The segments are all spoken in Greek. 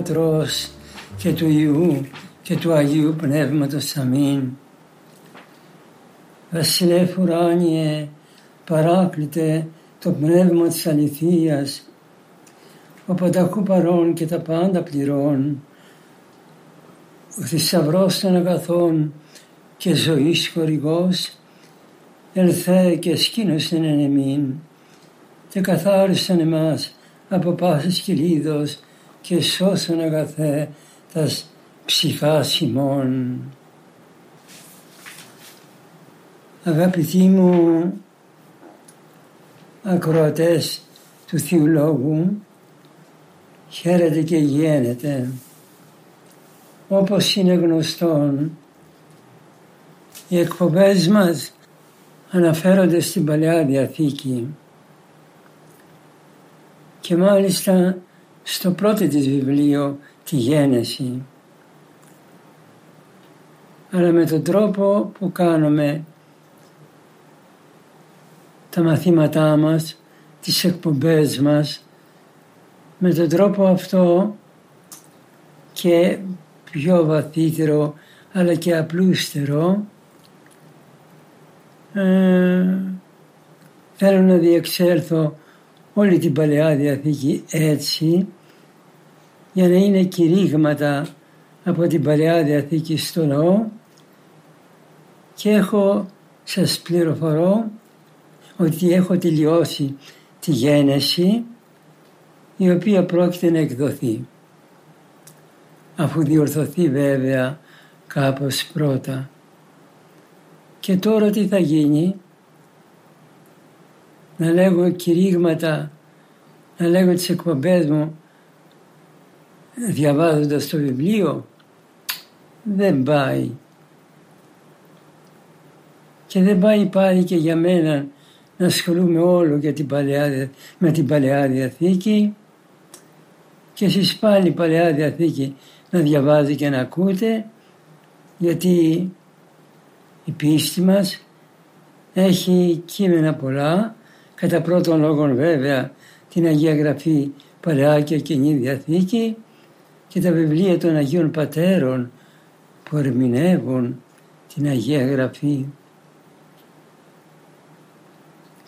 Πατρός και του Ιού και του Αγίου Πνεύματος Αμήν. Βασιλεύ ουράνιε, παράκλητε το πνεύμα της αληθείας, ο πανταχού παρών και τα πάντα πληρών, ο θησαυρός των αγαθών και ζωής χορηγός, ελθέ και σκήνωσεν εν εμήν και καθάρισαν εμάς από πάσης κυλίδος και σώσον αγαθέ τας ψυχάς ημών. Αγαπητοί μου ακροατές του Θείου Λόγου, χαίρετε και γένετε. Όπως είναι γνωστόν, οι εκπομπές μας αναφέρονται στην Παλαιά Διαθήκη και μάλιστα στο πρώτο της βιβλίο, τη Γένεση. Αλλά με τον τρόπο που κάνουμε τα μαθήματά μας, τις εκπομπές μας, με τον τρόπο αυτό και πιο βαθύτερο αλλά και απλούστερο ε, θέλω να διεξέλθω όλη την Παλαιά Διαθήκη έτσι για να είναι κηρύγματα από την Παλαιά Διαθήκη στο λαό και έχω, σας πληροφορώ ότι έχω τελειώσει τη γένεση η οποία πρόκειται να εκδοθεί αφού διορθωθεί βέβαια κάπως πρώτα. Και τώρα τι θα γίνει, να λέγω κηρύγματα, να λέγω τις εκπομπές μου διαβάζοντας το βιβλίο, δεν πάει. Και δεν πάει πάλι και για μένα να ασχολούμαι όλο για την Παλαιά, με την Παλαιά Διαθήκη και εσείς πάλι Παλαιά Διαθήκη να διαβάζει και να ακούτε γιατί η πίστη μας έχει κείμενα πολλά. Κατά πρώτον λόγων βέβαια την Αγία Γραφή Παλαιά και Κοινή Διαθήκη και τα βιβλία των Αγίων Πατέρων που ερμηνεύουν την Αγία Γραφή.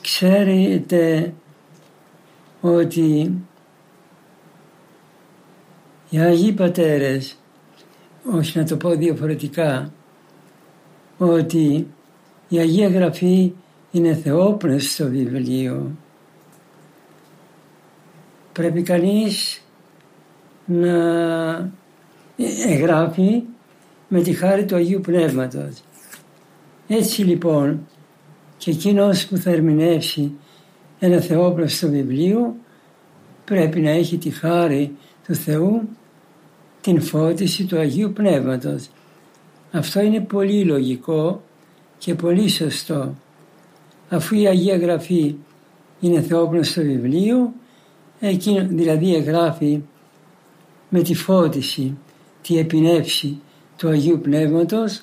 Ξέρετε ότι οι Αγίοι Πατέρες, όχι να το πω διαφορετικά, ότι η Αγία Γραφή είναι θεόπνευση στο βιβλίο. Πρέπει κανείς να εγγράφει με τη χάρη του Αγίου Πνεύματος. Έτσι λοιπόν και εκείνος που θα ερμηνεύσει ένα θεόπνευστο βιβλίο πρέπει να έχει τη χάρη του Θεού την φώτιση του Αγίου Πνεύματος. Αυτό είναι πολύ λογικό και πολύ σωστό. Αφού η Αγία Γραφή είναι θεόπνευστο βιβλίο, εκείνο δηλαδή εγγράφει με τη φώτιση, τη επινεύση του Αγίου Πνεύματος,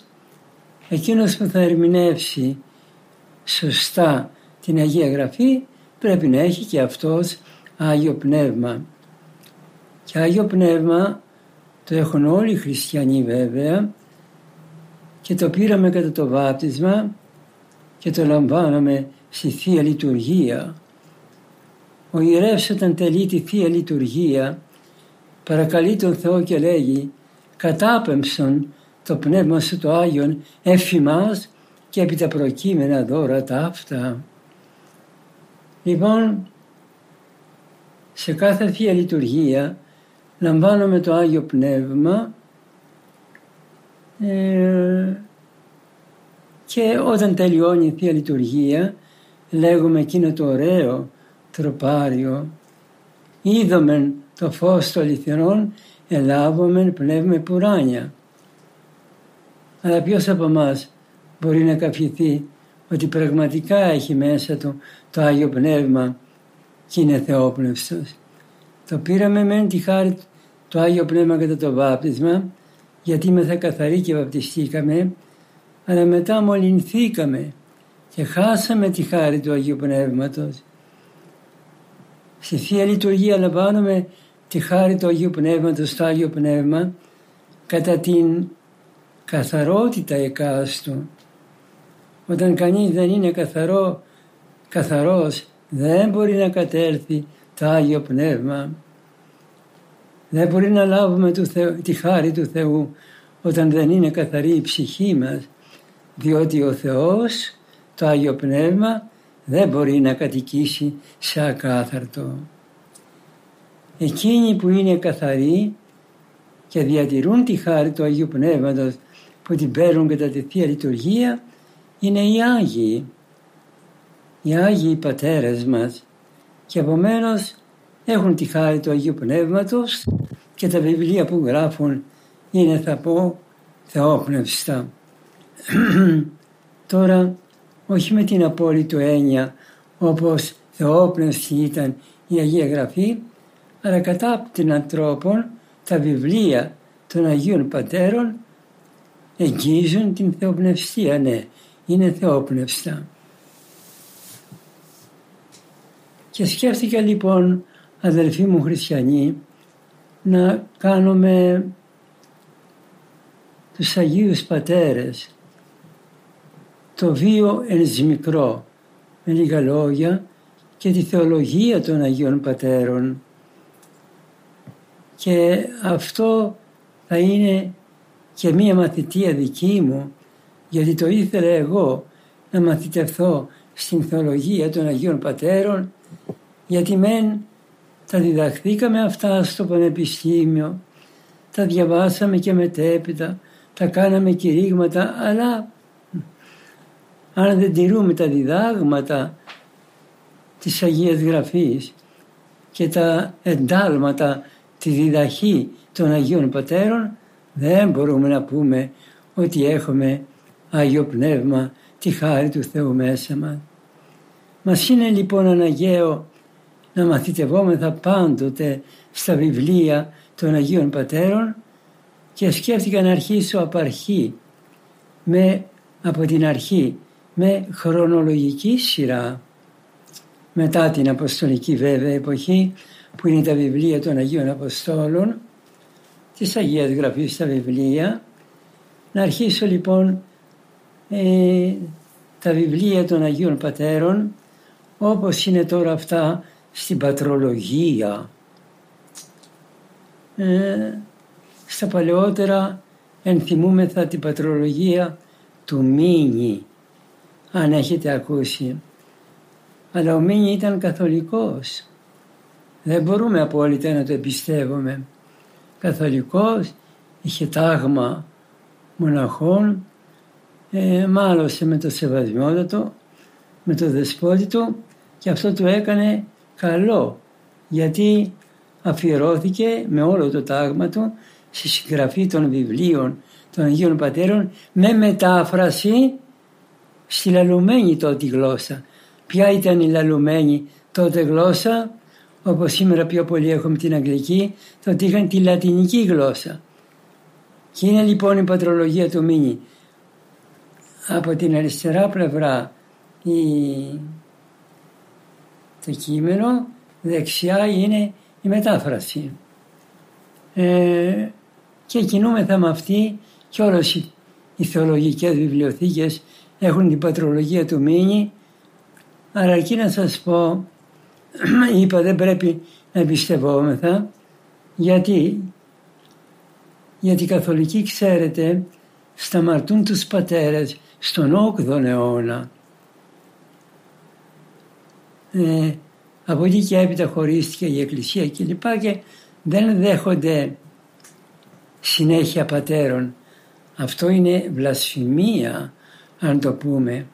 εκείνος που θα ερμηνεύσει σωστά την Αγία Γραφή πρέπει να έχει και αυτός Άγιο Πνεύμα. Και Άγιο Πνεύμα το έχουν όλοι οι χριστιανοί βέβαια και το πήραμε κατά το βάπτισμα και το λαμβάναμε στη Θεία Λειτουργία. Ο ιερεύς όταν τελεί τη Θεία Λειτουργία παρακαλεί τον Θεό και λέγει «Κατάπεμψον το Πνεύμα σου το Άγιον εφημάς και επί τα προκείμενα δώρα τα αυτά». Λοιπόν, σε κάθε Θεία Λειτουργία λαμβάνουμε το Άγιο Πνεύμα ε, και όταν τελειώνει η Θεία Λειτουργία λέγουμε εκείνο το ωραίο τροπάριο είδομεν το φως των αληθινών ελάβομεν πνεύμα πουράνια. Αλλά ποιος από εμάς μπορεί να καφηθεί ότι πραγματικά έχει μέσα του το Άγιο Πνεύμα και είναι θεόπνευστος; Το πήραμε μεν τη χάρη το Άγιο Πνεύμα κατά το βάπτισμα γιατί είμαστε καθαροί και βαπτιστήκαμε αλλά μετά μολυνθήκαμε και χάσαμε τη χάρη του Αγίου Πνεύματος. Στη Θεία Λειτουργία λαμβάνουμε τη χάρη του Αγίου Πνεύματος στο Άγιο Πνεύμα κατά την καθαρότητα εκάστου. Όταν κανείς δεν είναι καθαρό, καθαρός δεν μπορεί να κατέρθει το Άγιο Πνεύμα. Δεν μπορεί να λάβουμε τη χάρη του Θεού όταν δεν είναι καθαρή η ψυχή μας διότι ο Θεός, το Άγιο Πνεύμα δεν μπορεί να κατοικήσει σε ακάθαρτο. Εκείνοι που είναι καθαροί και διατηρούν τη χάρη του Αγίου Πνεύματος που την παίρνουν κατά τη Θεία Λειτουργία είναι οι Άγιοι. Οι Άγιοι Πατέρες μας και επομένως έχουν τη χάρη του Αγίου Πνεύματος και τα βιβλία που γράφουν είναι θα πω θεόπνευστα. Τώρα όχι με την απόλυτη έννοια όπως θεόπνευστη ήταν η Αγία Γραφή αλλά κατά την ανθρώπων τα βιβλία των Αγίων Πατέρων εγγύζουν την θεοπνευστία, ναι, είναι θεόπνευστα. Και σκέφτηκα λοιπόν αδελφοί μου χριστιανοί να κάνουμε τους Αγίους Πατέρες το βίο ενς μικρό με λίγα λόγια και τη θεολογία των Αγίων Πατέρων. Και αυτό θα είναι και μία μαθητεία δική μου γιατί το ήθελα εγώ να μαθητευθώ στην θεολογία των Αγίων Πατέρων γιατί μεν τα διδαχθήκαμε αυτά στο Πανεπιστήμιο, τα διαβάσαμε και μετέπειτα, τα κάναμε κηρύγματα, αλλά αν δεν τηρούμε τα διδάγματα της Αγίας Γραφής και τα εντάλματα, τη διδαχή των Αγίων Πατέρων, δεν μπορούμε να πούμε ότι έχουμε Άγιο Πνεύμα, τη χάρη του Θεού μέσα μας. Μας είναι λοιπόν αναγκαίο να μαθητευόμεθα πάντοτε στα βιβλία των Αγίων Πατέρων και σκέφτηκα να αρχίσω από αρχή, με, από την αρχή, με χρονολογική σειρά. Μετά την Αποστολική βέβαια εποχή που είναι τα βιβλία των Αγίων Αποστόλων, της Αγίας Γραφής στα βιβλία, να αρχίσω λοιπόν ε, τα βιβλία των Αγίων Πατέρων όπως είναι τώρα αυτά στην πατρολογία. Ε, στα παλαιότερα ενθυμούμεθα την πατρολογία του Μίνι, αν έχετε ακούσει. Αλλά ο Μίνι ήταν καθολικός. Δεν μπορούμε απόλυτα να το εμπιστεύουμε. Καθολικός, είχε τάγμα μοναχών, ε, μάλωσε με το σεβασμιότατο, με το δεσπότη του και αυτό του έκανε καλό γιατί αφιερώθηκε με όλο το τάγμα του στη συγγραφή των βιβλίων των Αγίων Πατέρων με μετάφραση στη λαλουμένη τότε γλώσσα. Ποια ήταν η λαλουμένη τότε γλώσσα, όπως σήμερα πιο πολύ έχουμε την Αγγλική, τότε είχαν τη λατινική γλώσσα. Και είναι λοιπόν η πατρολογία του Μίνι. Από την αριστερά πλευρά η το κείμενο, δεξιά είναι η μετάφραση. Ε, και κινούμεθα με αυτή και όλες οι, οι θεολογικές βιβλιοθήκες έχουν την πατρολογία του Μίνη αλλά εκεί να σας πω είπα δεν πρέπει να εμπιστευόμεθα γιατί γιατί οι καθολικοί ξέρετε σταματούν τους πατέρες στον 8ο αιώνα. Ε, από εκεί και έπειτα χωρίστηκε η Εκκλησία και λοιπά και δεν δέχονται συνέχεια πατέρων. Αυτό είναι βλασφημία αν το πούμε.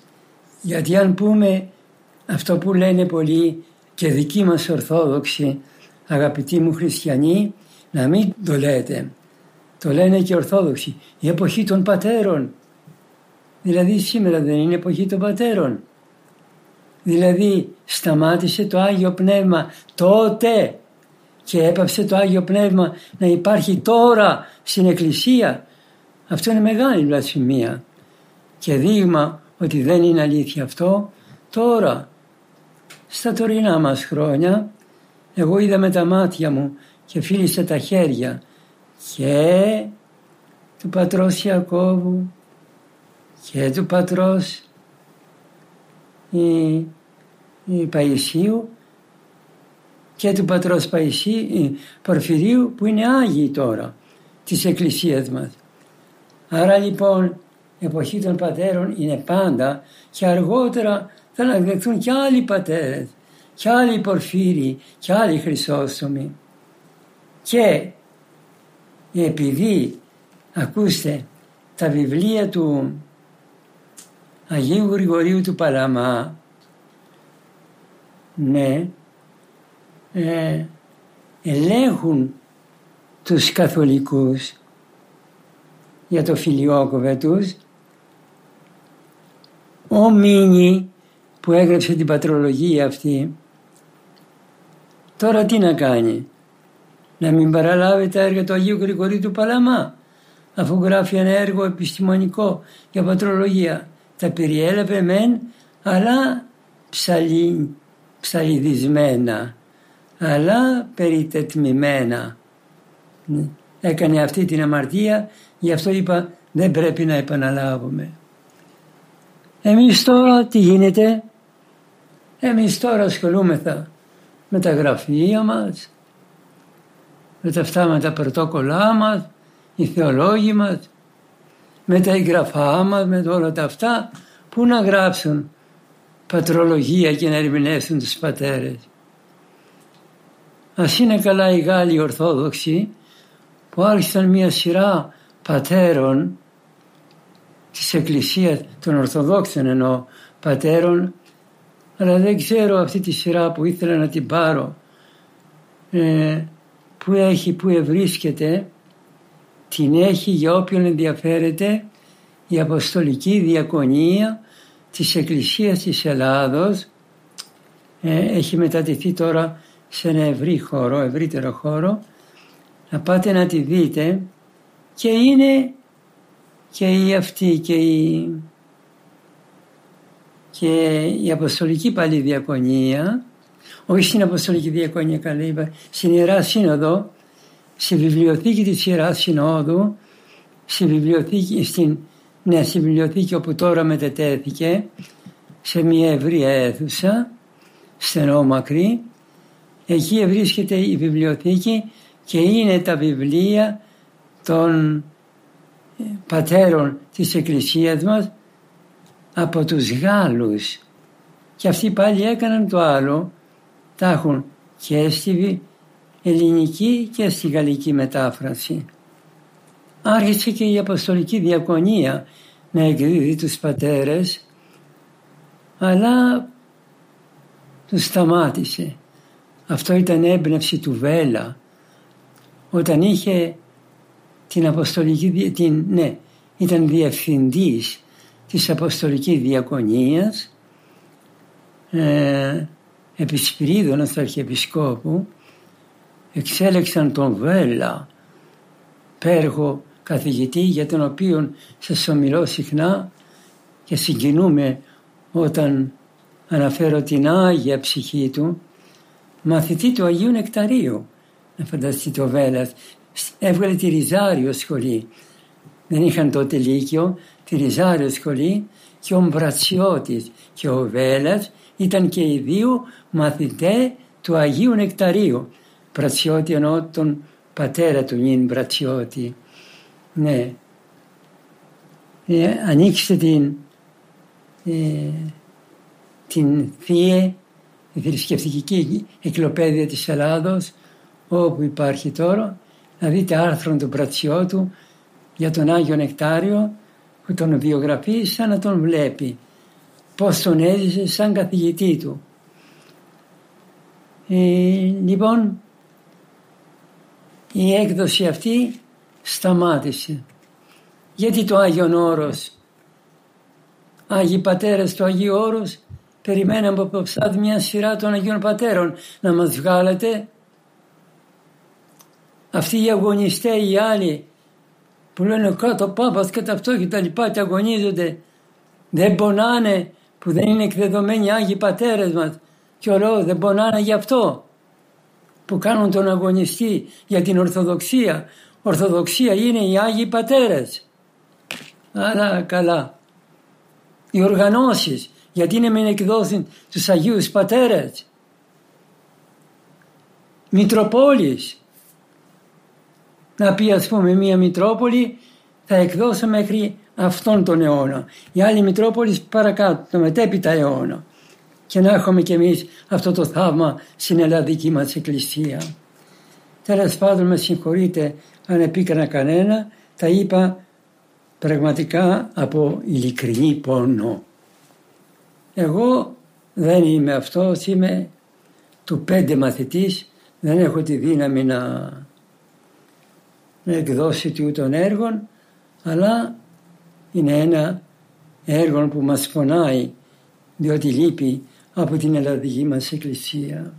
Γιατί αν πούμε αυτό που λένε πολλοί και δικοί μας Ορθόδοξοι, αγαπητοί μου χριστιανοί, να μην το λέτε. Το λένε και Ορθόδοξοι. Η εποχή των πατέρων. Δηλαδή σήμερα δεν είναι εποχή των πατέρων. Δηλαδή σταμάτησε το Άγιο Πνεύμα τότε και έπαψε το Άγιο Πνεύμα να υπάρχει τώρα στην Εκκλησία. Αυτό είναι μεγάλη βλασφημία και δείγμα ότι δεν είναι αλήθεια αυτό τώρα στα τωρινά μας χρόνια εγώ είδα με τα μάτια μου και φίλησα τα χέρια και του πατρός Ιακώβου και του πατρός η, η Παϊσίου και του πατρός Παϊσίου, Πορφυρίου που είναι Άγιοι τώρα της Εκκλησίας μας. Άρα λοιπόν η εποχή των πατέρων είναι πάντα και αργότερα θα αναδεχθούν και άλλοι πατέρες και άλλοι Πορφύριοι και άλλοι Χρυσόστομοι. Και επειδή ακούστε τα βιβλία του Αγίου Γρηγορίου του Παλαμά ναι ε, ελέγχουν τους καθολικούς για το φιλιόκοβε τους ο Μίνι που έγραψε την πατρολογία αυτή τώρα τι να κάνει; Να μην παραλάβει τα έργα του Αγίου Γρηγορίου του Παλαμά αφού γράφει ένα έργο επιστημονικό για πατρολογία τα περιέλαβε μεν αλλά ψαλι, ψαλιδισμένα αλλά περιτετμημένα ναι. έκανε αυτή την αμαρτία γι' αυτό είπα δεν πρέπει να επαναλάβουμε εμείς τώρα τι γίνεται; Εμείς τώρα ασχολούμεθα με τα γραφεία μας με τα αυτά με τα πρωτόκολλά μας οι θεολόγοι μας με τα εγγραφά μας, με όλα τα αυτά, που να γράψουν πατρολογία και να ερμηνεύσουν τους πατέρες. Ας είναι καλά οι Γάλλοι Ορθόδοξοι που άρχισαν μια σειρά πατέρων της Εκκλησίας των Ορθοδόξων εννοώ πατέρων αλλά δεν ξέρω αυτή τη σειρά που ήθελα να την πάρω ε, που έχει, που ευρίσκεται την έχει για όποιον ενδιαφέρεται η Αποστολική Διακονία της Εκκλησίας της Ελλάδος. Ε, έχει μετατεθεί τώρα σε ένα ευρύ χώρο, ευρύτερο χώρο. Να πάτε να τη δείτε και είναι και η αυτή και η, και η Αποστολική πάλι Διακονία. Όχι στην Αποστολική Διακονία καλά είπα, στην Ιερά Σύνοδο στη βιβλιοθήκη της Ιεράς Συνόδου, στη βιβλιοθήκη, στην, ναι, στη βιβλιοθήκη όπου τώρα μετετέθηκε, σε μια ευρία αίθουσα, στενόμακρη, εκεί βρίσκεται η βιβλιοθήκη και είναι τα βιβλία των ε, πατέρων της Εκκλησίας μας από τους Γάλλους. Και αυτοί πάλι έκαναν το άλλο, τα έχουν και στη ελληνική και στη γαλλική μετάφραση. Άρχισε και η Αποστολική Διακονία να εκδίδει τους πατέρες, αλλά τους σταμάτησε. Αυτό ήταν έμπνευση του Βέλα, όταν είχε την Αποστολική, την, ναι, ήταν διευθυντής της Αποστολικής Διακονίας, ε, επισπυρίδωνος του Αρχιεπισκόπου εξέλεξαν τον Βέλα, πέργο καθηγητή για τον οποίο σας ομιλώ συχνά και συγκινούμε όταν αναφέρω την Άγια ψυχή του, μαθητή του Αγίου Νεκταρίου. Να φανταστείτε ο Βέλας. Έβγαλε τη Ριζάριο σχολή. Δεν είχαν τότε Λύκειο, τη Ριζάριο σχολή και ο Μπρατσιώτης και ο Βέλας ήταν και οι δύο μαθητέ του Αγίου Νεκταρίου. Μπρατσιώτη εννοώ τον πατέρα του νυν Μπρατσιώτη. Ναι. Ε, ανοίξτε την, ε, την θεία η θρησκευτική εκλοπαίδεια της Ελλάδος όπου υπάρχει τώρα να δείτε άρθρο του Μπρατσιώτου για τον Άγιο Νεκτάριο που τον βιογραφεί σαν να τον βλέπει πώς τον έζησε σαν καθηγητή του. Ε, λοιπόν η έκδοση αυτή σταμάτησε. Γιατί το Άγιον Όρος, Άγιοι Πατέρες του Αγίου Όρους, περιμέναμε από ψάτη μια σειρά των Αγίων Πατέρων να μας βγάλετε. Αυτοί οι αγωνιστές οι άλλοι που λένε κάτω πάπας και αυτό και τα λοιπά και αγωνίζονται δεν πονάνε που δεν είναι εκδεδομένοι Άγιοι Πατέρες μας και ο δεν πονάνε γι' αυτό που κάνουν τον αγωνιστή για την Ορθοδοξία. Ορθοδοξία είναι οι Άγιοι Πατέρες. Αλλά καλά. Οι οργανώσεις γιατί είναι με εκδόθην τους Αγίους Πατέρες. Μητροπόλης. Να πει ας πούμε μία Μητρόπολη θα εκδώσω μέχρι αυτόν τον αιώνα. Η άλλη Μητρόπολη παρακάτω, το μετέπειτα αιώνα. Και να έχουμε κι εμείς αυτό το θαύμα στην ελλαδική μας εκκλησία. Τέλος πάντων με συγχωρείτε αν επίκρανα κανένα, τα είπα πραγματικά από ειλικρινή πόνο. Εγώ δεν είμαι αυτός, είμαι του πέντε μαθητής, δεν έχω τη δύναμη να, να εκδώσει των έργων, αλλά είναι ένα έργο που μας φωνάει διότι λείπει από την ελλαδική μας εκκλησία.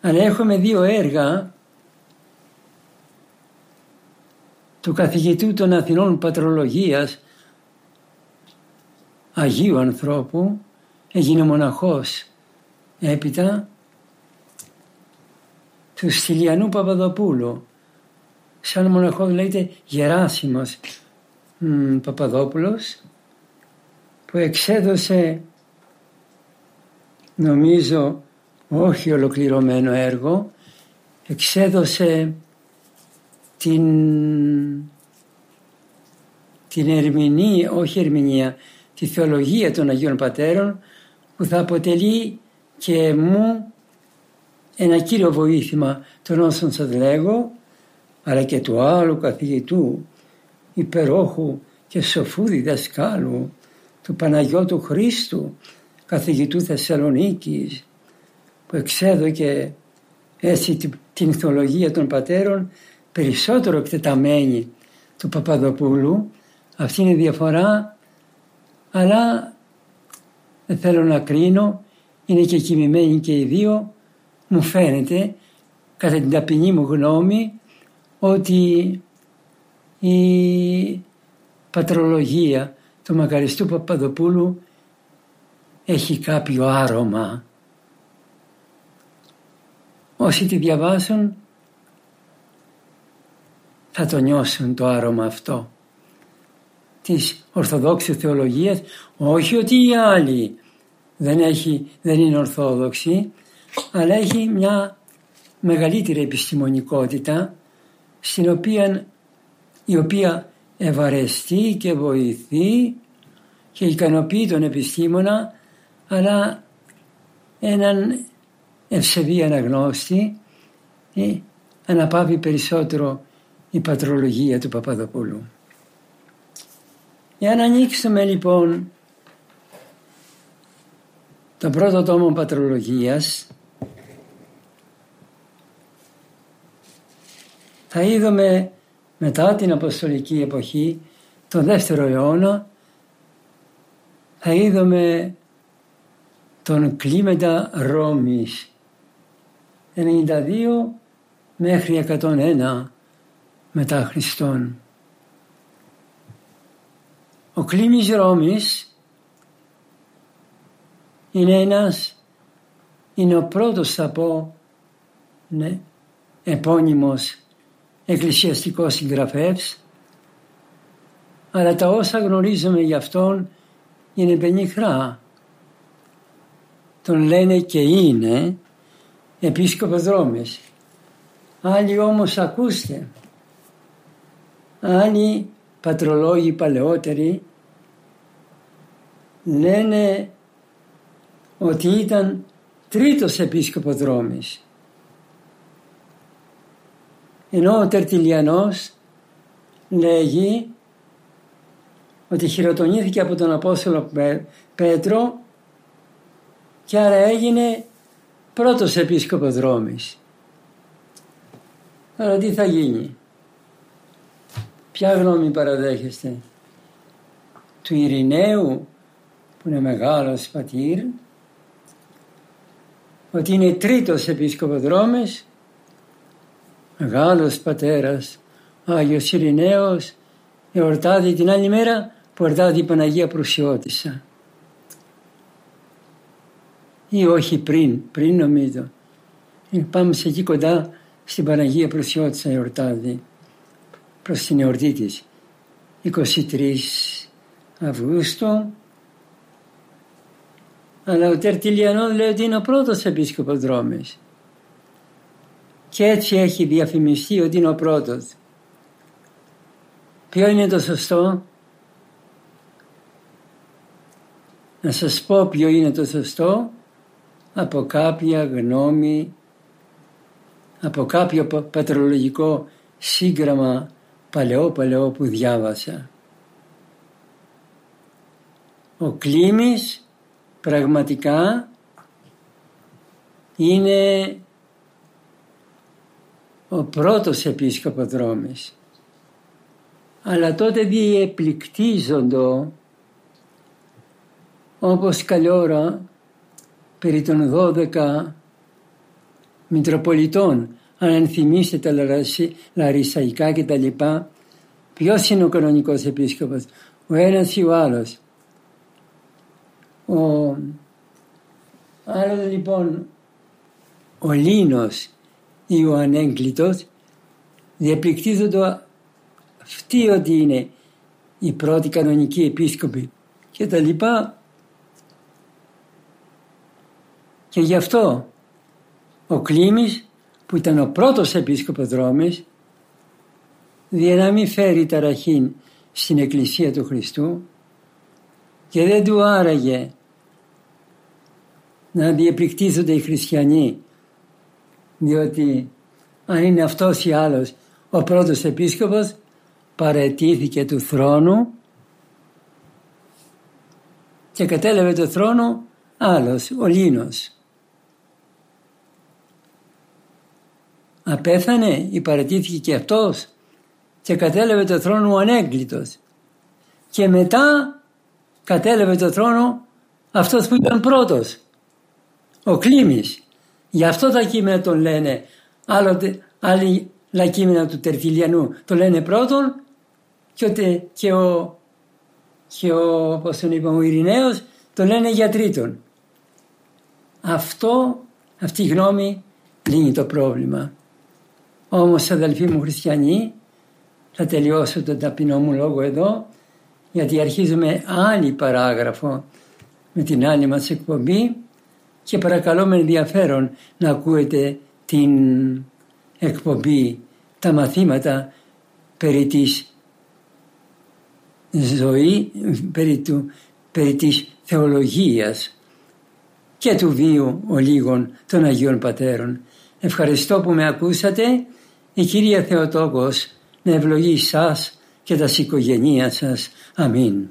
Αλλά έχουμε δύο έργα του καθηγητού των Αθηνών Πατρολογίας Αγίου ανθρώπου έγινε μοναχός έπειτα του Στυλιανού Παπαδοπούλου σαν μοναχός λέγεται Γεράσιμος μ, Παπαδόπουλος που εξέδωσε νομίζω όχι ολοκληρωμένο έργο εξέδωσε την, την ερμηνεία, όχι ερμηνεία, τη θεολογία των Αγίων Πατέρων που θα αποτελεί και μου ένα κύριο βοήθημα των όσων σας λέγω αλλά και του άλλου καθηγητού υπερόχου και σοφού διδασκάλου του Παναγιώτου Χρήστου καθηγητού Θεσσαλονίκης που εξέδωκε έτσι την θεολογία των πατέρων περισσότερο εκτεταμένη του Παπαδοπούλου. Αυτή είναι η διαφορά αλλά δεν θέλω να κρίνω, είναι και κοιμημένοι και οι δύο. Μου φαίνεται, κατά την ταπεινή μου γνώμη, ότι η πατρολογία του Μακαριστού Παπαδοπούλου έχει κάποιο άρωμα. Όσοι τη διαβάσουν θα το νιώσουν το άρωμα αυτό της Ορθοδόξου θεολογίας, όχι ότι οι άλλοι δεν, έχει, δεν είναι Ορθόδοξοι, αλλά έχει μια μεγαλύτερη επιστημονικότητα στην οποία, η οποία ευαρεστεί και βοηθεί και ικανοποιεί τον επιστήμονα αλλά έναν ευσεβή αναγνώστη ε, αναπαύει περισσότερο η πατρολογία του Παπαδοπούλου. Για να ανοίξουμε λοιπόν το πρώτο τόμο πατρολογίας θα είδαμε μετά την Αποστολική εποχή, το δεύτερο αιώνα, θα είδαμε τον κλίμεντα Ρώμης 92 μέχρι 101 μετά Χριστόν. Ο Κλήμης Ρώμης είναι ένας, είναι ο πρώτος θα πω, ναι, επώνυμος εκκλησιαστικός συγγραφεύς, αλλά τα όσα γνωρίζουμε γι' αυτόν είναι πενιχρά. Τον λένε και είναι επίσκοπος Ρώμης. Άλλοι όμως ακούστε, άλλοι πατρολόγοι παλαιότεροι λένε ότι ήταν τρίτος επίσκοπος Ρώμης. Ενώ ο Τερτιλιανός λέγει ότι χειροτονήθηκε από τον Απόστολο Πέτρο και άρα έγινε πρώτος επίσκοπος Ρώμης. Άρα τι θα γίνει; Ποια γνώμη παραδέχεστε; Του Ειρηναίου που είναι μεγάλος πατήρ ότι είναι τρίτος επίσκοπος Ρώμης μεγάλος πατέρας Άγιος Ειρηναίος εορτάζει την άλλη μέρα που εορτάζει η Παναγία Προσιώτησα ή όχι πριν, πριν νομίζω. Ε, πάμε σε εκεί κοντά στην Παναγία Προσιώτησα εορτάζει προς την εορτή της. 23 Αυγούστου αλλά ο Τερτιλιανός λέει ότι είναι ο πρώτος επίσκοπος Ρώμης. Και έτσι έχει διαφημιστεί ότι είναι ο πρώτος. Ποιο είναι το σωστό; Να σας πω ποιο είναι το σωστό από κάποια γνώμη, από κάποιο πατρολογικό σύγγραμμα παλαιό παλαιό που διάβασα. Ο Κλήμης πραγματικά είναι ο πρώτος επίσκοπος Ρώμης. Αλλά τότε διεπληκτίζοντο όπως καλή ώρα περί των 12 Μητροπολιτών. Αν ενθυμίσετε τα λαρισαϊκά και τα λοιπά ποιος είναι ο κανονικός επίσκοπος; Ο ένας ή ο άλλος. Ο άλλος λοιπόν ο Λίνος ή ο ανέγκλητος διαπληκτίζονται αυτοί ότι είναι οι πρώτοι κανονικοί επίσκοποι και τα λοιπά. Και γι' αυτό ο Κλήμης που ήταν ο πρώτος επίσκοπος Ρώμης για να μην φέρει ταραχήν στην Εκκλησία του Χριστού και δεν του άραγε να διεπληκτίζονται οι χριστιανοί διότι αν είναι αυτός ή άλλος ο πρώτος επίσκοπος παρετήθηκε του θρόνου και κατέλαβε το θρόνο άλλος, ο Λίνος. Απέθανε ή παρετήθηκε και αυτός και κατέλαβε το θρόνο ο ανέγκλητος. Και μετά κατέλαβε το θρόνο αυτός που ήταν πρώτος, ο Κλήμης. Γι' αυτό τα κείμενα τον λένε, άλλοτε, άλλοι τα κείμενα του Τερτιλιανού το λένε πρώτον και, ότι, και ο, και ο, πώς τον είπα, ο Ειρηναίος το λένε για τρίτον. Αυτό, αυτή η γνώμη λύνει το πρόβλημα. Όμως αδελφοί μου χριστιανοί, θα τελειώσω τον ταπεινό μου λόγο εδώ, γιατί αρχίζουμε άλλη παράγραφο με την άλλη μας εκπομπή και παρακαλώ με ενδιαφέρον να ακούετε την εκπομπή, τα μαθήματα περί της ζωή, περί, του, περί της θεολογίας και του βίου ολίγων των Αγίων Πατέρων. Ευχαριστώ που με ακούσατε. Η Κυρία Θεοτόκος να ευλογεί σας και τα οικογένεια σας. Αμήν.